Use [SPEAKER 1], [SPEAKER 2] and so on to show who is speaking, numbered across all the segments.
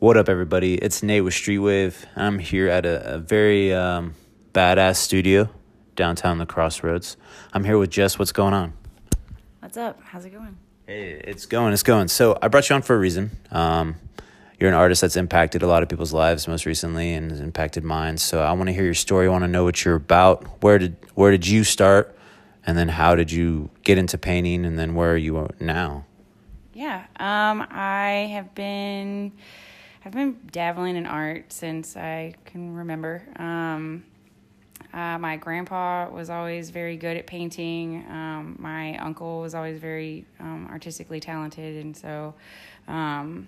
[SPEAKER 1] What up, everybody? It's Nate with Streetwave. I'm here at a, a very um, badass studio downtown the Crossroads. I'm here with Jess. What's going on?
[SPEAKER 2] What's up? How's it going?
[SPEAKER 1] Hey, it's going. It's going. So I brought you on for a reason. Um, you're an artist that's impacted a lot of people's lives most recently and has impacted mine. So I want to hear your story. I want to know what you're about. Where did where did you start, and then how did you get into painting, and then where are you now?
[SPEAKER 2] Yeah, um, I have been I've been dabbling in art since I can remember. Um, uh, my grandpa was always very good at painting. Um, my uncle was always very um, artistically talented, and so, um,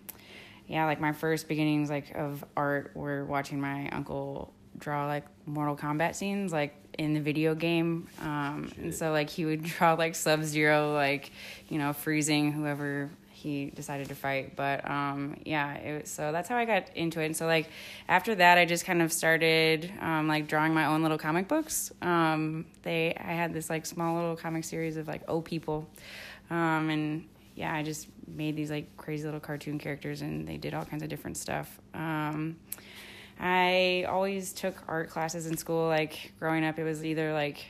[SPEAKER 2] yeah, like my first beginnings like of art were watching my uncle draw like Mortal Kombat scenes, like in the video game. Um, and so like he would draw like Sub Zero, like you know freezing whoever he decided to fight. But um, yeah, it so that's how I got into it. And so like after that, I just kind of started um, like drawing my own little comic books. Um, they I had this like small little comic series of like oh people, um, and yeah, I just made these like crazy little cartoon characters, and they did all kinds of different stuff. Um, I always took art classes in school. Like growing up, it was either like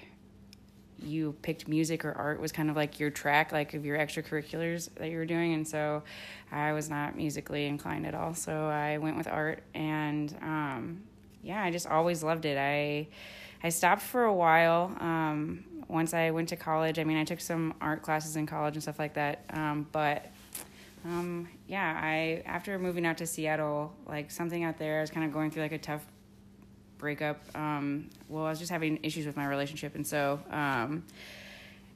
[SPEAKER 2] you picked music or art was kind of like your track, like of your extracurriculars that you were doing. And so I was not musically inclined at all. So I went with art and um, yeah, I just always loved it. I I stopped for a while. Um, once I went to college, I mean, I took some art classes in college and stuff like that. Um, but um, yeah, I after moving out to Seattle, like something out there, I was kind of going through like a tough breakup. Um, well, I was just having issues with my relationship, and so um,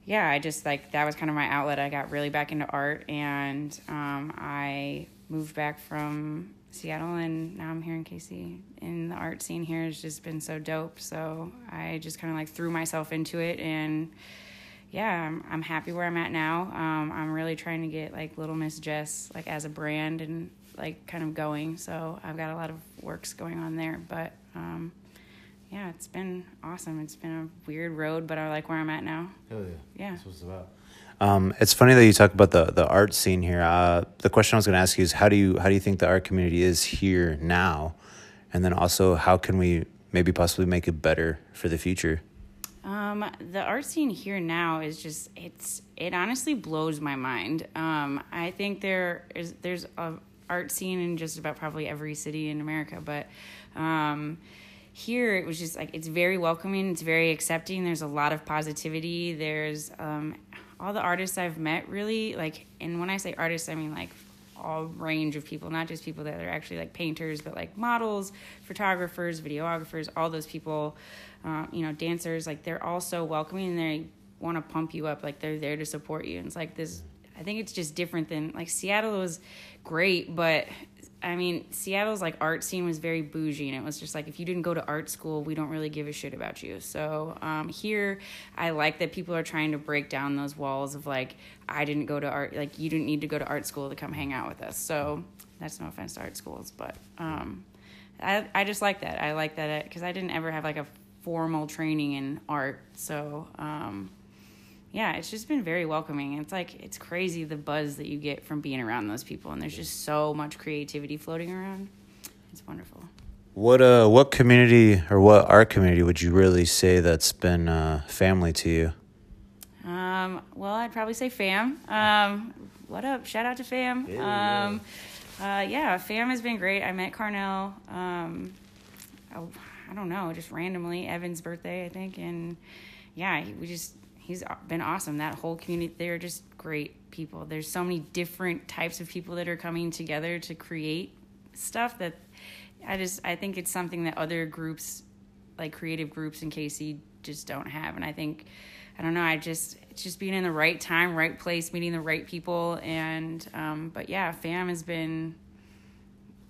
[SPEAKER 2] yeah, I just like that was kind of my outlet. I got really back into art, and um, I moved back from Seattle, and now I'm here in KC. And the art scene here has just been so dope. So I just kind of like threw myself into it, and yeah, I'm, I'm happy where I'm at now. Um, I'm really trying to get like Little Miss Jess like as a brand and like kind of going. So I've got a lot of works going on there, but um, yeah, it's been awesome. It's been a weird road, but I like where I'm at now.
[SPEAKER 1] Hell yeah.
[SPEAKER 2] Yeah.
[SPEAKER 1] That's what it's about. Um, it's funny that you talk about the, the art scene here. Uh, the question I was going to ask you is how do you how do you think the art community is here now, and then also how can we maybe possibly make it better for the future?
[SPEAKER 2] Um, the art scene here now is just it's it honestly blows my mind. Um, I think there is there's a art scene in just about probably every city in America, but um, here it was just like it's very welcoming, it's very accepting. There's a lot of positivity. There's um, all the artists I've met really like, and when I say artists, I mean like all range of people, not just people that are actually like painters, but like models, photographers, videographers, all those people, uh, you know, dancers. Like they're all so welcoming and they want to pump you up. Like they're there to support you. And it's like this. I think it's just different than like Seattle was great, but I mean, Seattle's like art scene was very bougie, and it was just like if you didn't go to art school, we don't really give a shit about you. So um, here, I like that people are trying to break down those walls of like I didn't go to art, like you didn't need to go to art school to come hang out with us. So that's no offense to art schools, but um, I I just like that. I like that because I didn't ever have like a formal training in art, so. Um, yeah, it's just been very welcoming. It's like it's crazy the buzz that you get from being around those people, and there's just so much creativity floating around. It's wonderful.
[SPEAKER 1] What uh, what community or what art community would you really say that's been uh, family to you?
[SPEAKER 2] Um, well, I'd probably say fam. Um, what up? Shout out to fam.
[SPEAKER 1] Yeah.
[SPEAKER 2] Um, uh, yeah, fam has been great. I met Carnell. Um, oh, I don't know, just randomly Evan's birthday, I think, and yeah, we just he's been awesome. That whole community, they're just great people. There's so many different types of people that are coming together to create stuff that I just I think it's something that other groups like creative groups in KC just don't have. And I think I don't know, I just it's just being in the right time, right place, meeting the right people and um but yeah, fam has been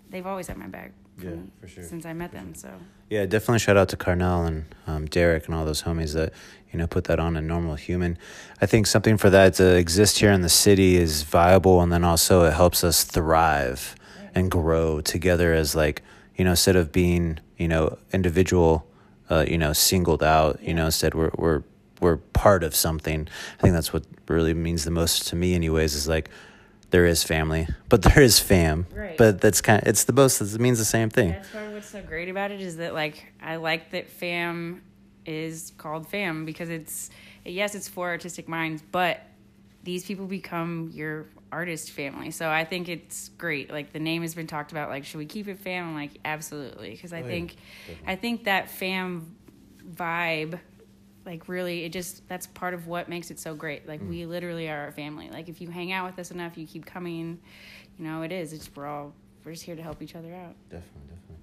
[SPEAKER 2] they've always had my back.
[SPEAKER 1] Yeah, for sure.
[SPEAKER 2] Since I met
[SPEAKER 1] For
[SPEAKER 2] them, so
[SPEAKER 1] Yeah, definitely shout out to Carnell and um, Derek and all those homies that you know put that on a normal human. I think something for that to exist here in the city is viable, and then also it helps us thrive and grow together as like you know instead of being you know individual, uh, you know singled out. You know instead we're we're we're part of something. I think that's what really means the most to me, anyways. Is like there is family, but there is fam.
[SPEAKER 2] Right.
[SPEAKER 1] But that's kind of, it's the both, it means the same thing.
[SPEAKER 2] That's part of what's so great about it is that like I like that fam is called fam because it's yes it's for artistic minds, but these people become your artist family. So I think it's great. Like the name has been talked about. Like should we keep it fam? I'm like absolutely because I
[SPEAKER 1] Oh,
[SPEAKER 2] think
[SPEAKER 1] Definitely.
[SPEAKER 2] I think that fam vibe like really it just that's part of what makes it so great like we literally are a family like if you hang out with us enough you keep coming you know it is it's we're all we're just here to help each other out
[SPEAKER 1] Definitely, definitely.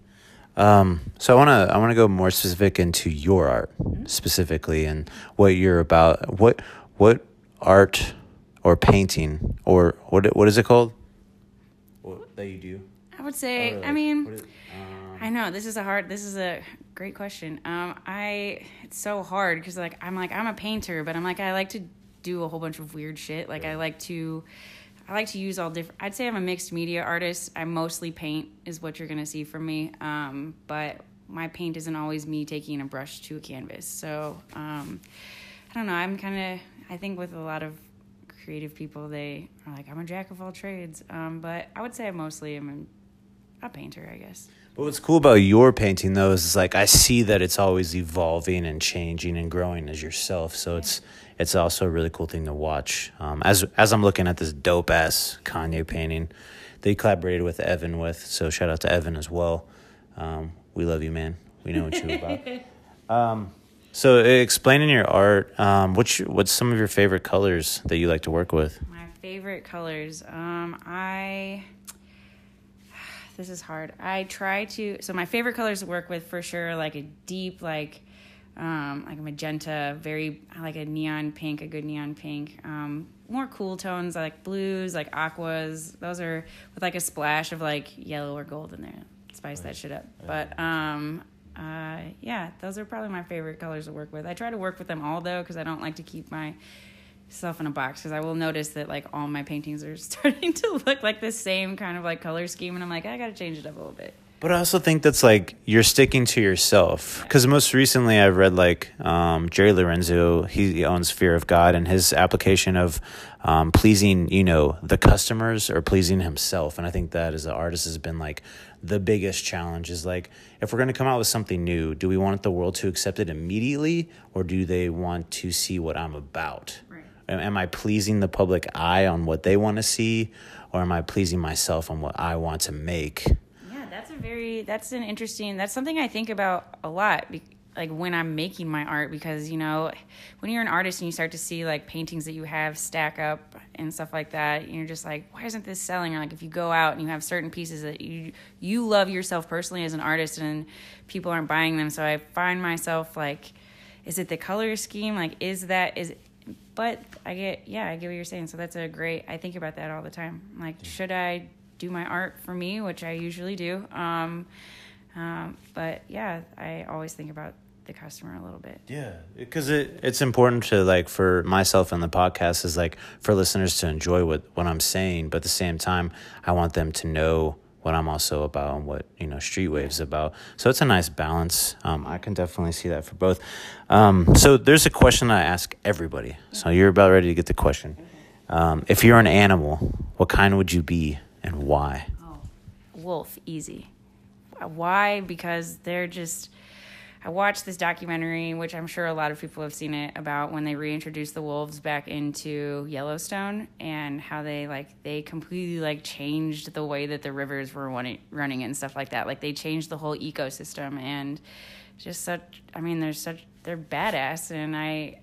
[SPEAKER 1] Um, so I want to I want to go more specific into your art specifically and what you're about. What what art or painting or what what is it called? What that you do?
[SPEAKER 2] i would say i mean I know this is a hard. This is a great question. Um, I it's so hard because like I'm like I'm a painter, but I'm like I like to do a whole bunch of weird shit. Like I like to, I like to use all different. I'd say I'm a mixed media artist. I mostly paint is what you're gonna see from me. Um, but my paint isn't always me taking a brush to a canvas. So um, I don't know. I'm kind of. I think with a lot of creative people, they are like I'm a jack of all trades. Um, but I would say I mostly am a painter. I guess.
[SPEAKER 1] But what's cool about your painting though is like I see that it's always evolving and changing and growing as yourself. So it's it's also a really cool thing to watch. Um, as as I'm looking at this dope ass Kanye painting, that he collaborated with Evan with. So shout out to Evan as well. Um, we love you, man. We know what you're about. Um, so explaining your art, um, what's your, what's some of your favorite colors that you like to work with?
[SPEAKER 2] My favorite colors. Um, I. This is hard. I try to. So my favorite colors to work with for sure, like a deep, like, um, like a magenta, very like a neon pink, a good neon pink. Um, more cool tones like blues, like aquas. Those are with like a splash of like yellow or gold in there. Spice that shit up. But um, uh, yeah, those are probably my favorite colors to work with. I try to work with them all though, because I don't like to keep my self in a box because I will notice that like all my paintings are starting to look like the same kind of like color scheme, and I'm like, I gotta change it up a little bit.
[SPEAKER 1] But I also think that's like you're sticking to yourself. Because most recently I've read like um, Jerry Lorenzo, he owns Fear of God, and his application of um, pleasing, you know, the customers or pleasing himself. And I think that as an artist has been like the biggest challenge is like, if we're going to come out with something new, do we want the world to accept it immediately or do they want to see what I'm about? Am- I pleasing the public eye on what they want to see or am I pleasing myself on what I want to make?
[SPEAKER 2] Yeah, that's a very that's an interesting that's something I think about a lot. Like when I'm making my art, because you know, when you're an artist and you start to see like paintings that you have stack up and stuff like that, you're just like, why isn't this selling? Or like if you go out and you have certain pieces that you you love yourself personally as an artist and people aren't buying them, so I find myself like, is it the color scheme? Like, is that is but I get yeah, I get what you're saying. So that's a great. I think about that all the time. Like, should I do my art for me, which I usually do? Um, um, but yeah, I always think about the customer a little bit.
[SPEAKER 1] Yeah, because it, it's important to like for myself and the podcast is like for listeners to enjoy what what I'm saying, but at the same time, I want them to know what I'm also about and what you know Streetwave's about. So it's a nice balance. Um, I can definitely see that for both. Um, so there's a question I ask everybody. So you're about ready to get the question. Um, if you're an animal, what kind would you be and why?
[SPEAKER 2] Oh, wolf, easy. Why? Because they're just. I watched this documentary, which I'm sure a lot of people have seen it, about when they reintroduced the wolves back into Yellowstone and how they like they completely like changed the way that the rivers were running, and stuff like that. Like they changed the whole ecosystem and just such. I mean, they're such they're badass, and I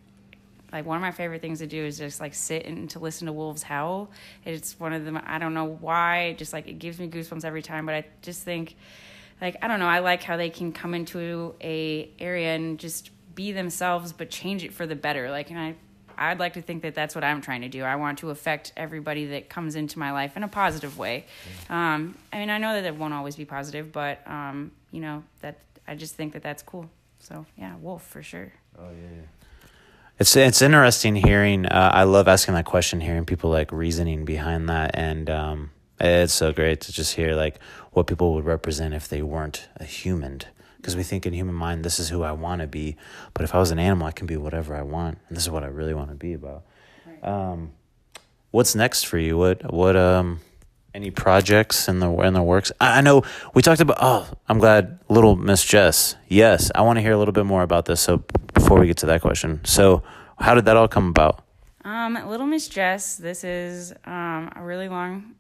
[SPEAKER 2] like one of my favorite things to do is just like sit and to listen to wolves howl. It's one of them. I don't know why, just like it gives me goosebumps every time. But I just think, like I don't know, I like how they can come into a area and just be themselves, but change it for the better. Like, and I. I'd like to think that that's what I'm trying to do. I want to affect everybody that comes into my life in a positive way. Um, I mean, I know that it won't always be positive, but um, you know that I just think that that's cool. So yeah, wolf for sure.
[SPEAKER 1] Oh yeah. It's it's interesting hearing. Uh, I love asking that question, hearing people like reasoning behind that, and um, it's so great to just hear like what people would represent if they weren't a human. Because we think in human mind, this is who I want to be, but if I was an animal, I can be whatever I want, and this is what I really want to be about. Um, what's next for you? What what um any projects in the in the works? I, I know we talked about. Oh, I'm glad, Little Miss Jess. Yes, I want to hear a little bit more about this. So before we get to that question, so how did that all come about?
[SPEAKER 2] Um, Little Miss Jess. This is um a really long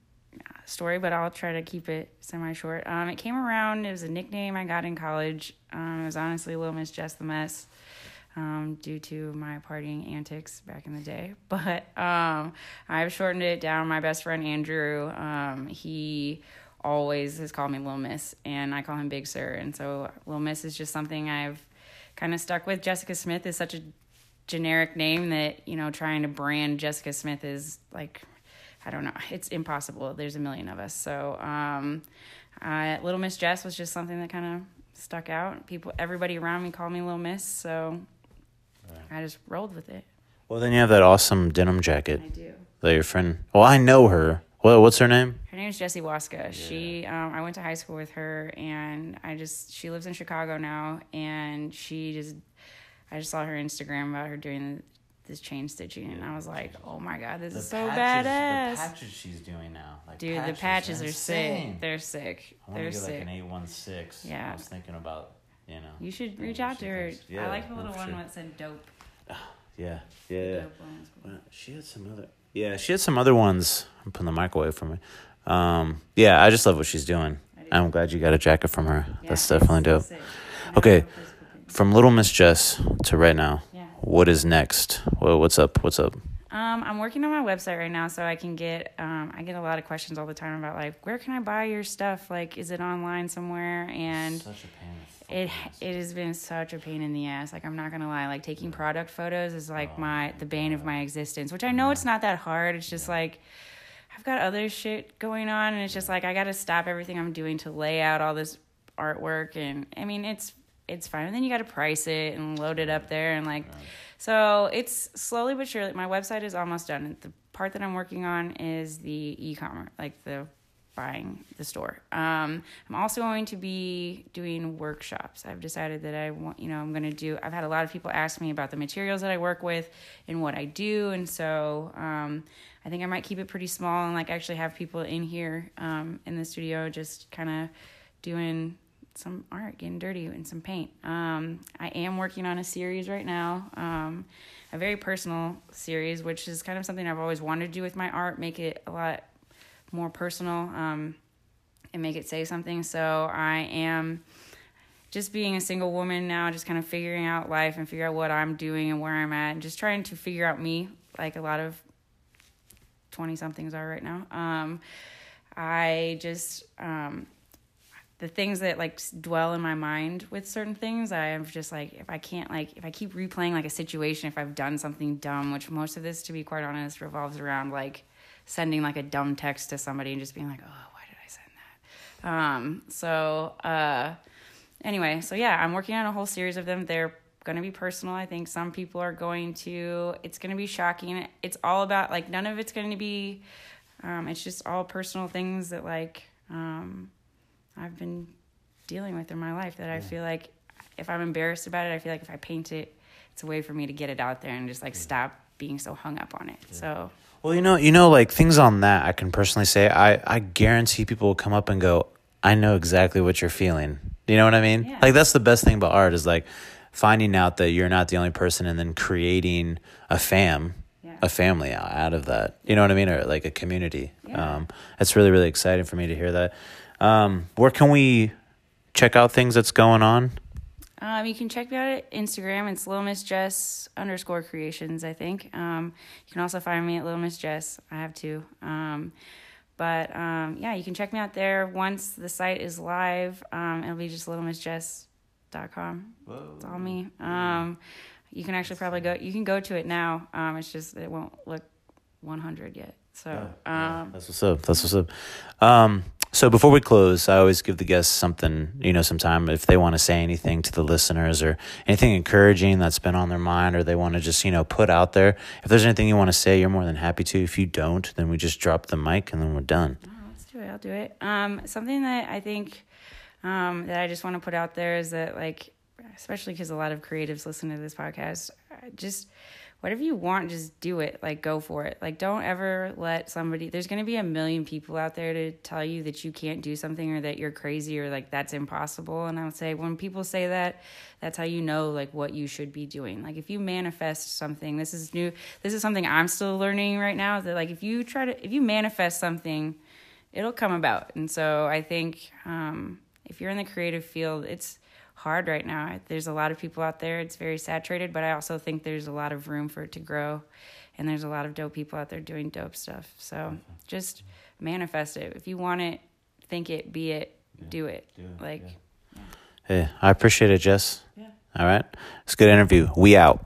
[SPEAKER 2] story, but I'll try to keep it semi short. Um, it came around. It was a nickname I got in college. Um, it was honestly Little Miss Jess the Mess um, due to my partying antics back in the day. But um, I've shortened it down. My best friend Andrew, um, he always has called me Little Miss, and I call him Big Sir. And so Little Miss is just something I've kind of stuck with. Jessica Smith is such a generic name that you know trying to brand Jessica Smith is like I don't know. It's impossible. There's a million of us. So, um, I, Little Miss Jess was just something that kind of stuck out. People, everybody around me called me Little Miss. So I just rolled with it.
[SPEAKER 1] Well, then you have that awesome denim jacket
[SPEAKER 2] I do.
[SPEAKER 1] that your friend. Well, I know her. Well, what's her name?
[SPEAKER 2] Her name is Jessie Waska. She, um, I went to high school with her, and I just she lives in Chicago now, and she just, I just saw her Instagram about her doing this chain stitching, and I was like, oh my god, this is so badass.
[SPEAKER 1] The patches she's doing now, like
[SPEAKER 2] Dude, the patches are sick. They're sick.
[SPEAKER 1] I want
[SPEAKER 2] They're
[SPEAKER 1] to get
[SPEAKER 2] sick.
[SPEAKER 1] like an eight one six.
[SPEAKER 2] Yeah.
[SPEAKER 1] I was thinking about, you know.
[SPEAKER 2] You should reach out to her.
[SPEAKER 1] Yeah,
[SPEAKER 2] I like the little one
[SPEAKER 1] sure.
[SPEAKER 2] that said dope.
[SPEAKER 1] Yeah, yeah, yeah.
[SPEAKER 2] Dope one was.
[SPEAKER 1] Well, she had some other. Yeah, she had some other ones. I'm putting the mic away from me. Um, yeah, I just love what she's doing.
[SPEAKER 2] Do.
[SPEAKER 1] I'm glad you got a jacket from her.
[SPEAKER 2] Yeah,
[SPEAKER 1] That's definitely dope. Okay.
[SPEAKER 2] have a physical thing.
[SPEAKER 1] From Little Miss Jess to right now. What is next? Well, what's up? What's up?
[SPEAKER 2] Um, I'm working on my website right now, so I can get. Um, I get a lot of questions all the time about like, where can I buy your stuff? Like, is it online somewhere? And
[SPEAKER 1] Such a pain.
[SPEAKER 2] it it has been such a pain in the ass. Like, I'm not gonna lie. Like, taking product photos is like
[SPEAKER 1] Oh
[SPEAKER 2] my the bane of my existence. Which I know it's not that hard. It's just like. I've got other shit going on, and it's just like I got to stop everything I'm doing to lay out all this artwork, and I mean it's it's fine. And then you got to price it and load it up there, and like so it's slowly but surely. My website is almost done. The part that I'm working on is the e-commerce, like the buying the store. Um, I'm also going to be doing workshops. I've decided that I want, you know, I'm going to do. I've had a lot of people ask me about the materials that I work with and what I do, and so um, I think I might keep it pretty small and like actually have people in here um, in the studio just kind of doing some art, getting dirty and some paint. Um, I am working on a series right now, um, a very personal series, which is kind of something I've always wanted to do with my art, make it a lot more personal um, and make it say something. So I am just being a single woman now, just kind of figuring out life and figure out what I'm doing and where I'm at, and just trying to figure out me, like a lot of 20 somethings are right now. Um, I just, um, the things that like dwell in my mind with certain things, I am just like, if I can't, like, if I keep replaying like a situation, if I've done something dumb, which most of this, to be quite honest, revolves around like sending like a dumb text to somebody and just being like, oh, why did I send that? Um, so, uh, anyway, so yeah, I'm working on a whole series of them. They're going to be personal. I think some people are going to, it's going to be shocking. It's all about, like, none of it's going to be, um, it's just all personal things that, like, um, I've been dealing with in my life that I feel like if I'm embarrassed about it, I feel like if I paint it, it's a way for me to get it out there and just like stop being so hung up on it. So,
[SPEAKER 1] Well, you know, you know, like things on that, I can personally say, I, I guarantee people will come up and go, I know exactly what you're feeling. You know what I mean?
[SPEAKER 2] Yeah.
[SPEAKER 1] Like that's the best thing about art is like finding out that you're not the only person and then creating a fam,
[SPEAKER 2] Yeah.
[SPEAKER 1] a family out of that. You know what I mean? Or like a community.
[SPEAKER 2] Yeah.
[SPEAKER 1] Um, it's really, really exciting for me to hear that. Um, where can we check out things that's going on?
[SPEAKER 2] Um, you can check me out at Instagram. It's Little Miss Jess underscore creations, I think. Um, you can also find me at Little Miss Jess. I have two. Um, but um, yeah, you can check me out there. Once the site is live, um, it'll be just little miss jess littlemissjess.com. It's all me. Um, you can actually probably go. You can go to it now. Um, it's just it won't look 100 yet. So um,
[SPEAKER 1] That's what's up. That's what's up. Um, so before we close, I always give the guests something, you know, sometime if they want to say anything to the listeners or anything encouraging that's been on their mind or they want to just, you know, put out there. If there's anything you want to say, you're more than happy to. If you don't, then we just drop the mic and then we're done.
[SPEAKER 2] Oh, let's do it. I'll do it. Um, something that I think um, that I just want to put out there is that, like, especially because a lot of creatives listen to this podcast, just whatever you want, just do it. Like, go for it. Like, don't ever let somebody, there's going to be a million people out there to tell you that you can't do something or that you're crazy or like that's impossible. And I would say, when people say that, that's how you know like what you should be doing. Like, if you manifest something, this is new, this is something I'm still learning right now that like if you try to, if you manifest something, it'll come about. And so I think um, if you're in the creative field, it's, hard right now. There's a lot of people out there. It's very saturated, but I also think there's a lot of room for it to grow. And there's a lot of dope people out there doing dope stuff. So mm-hmm. just manifest it. If you want it, think it, be it, yeah. do it. Do it. Like,
[SPEAKER 1] yeah. hey, I appreciate it, Jess. Yeah. All right. It's a good interview. We out.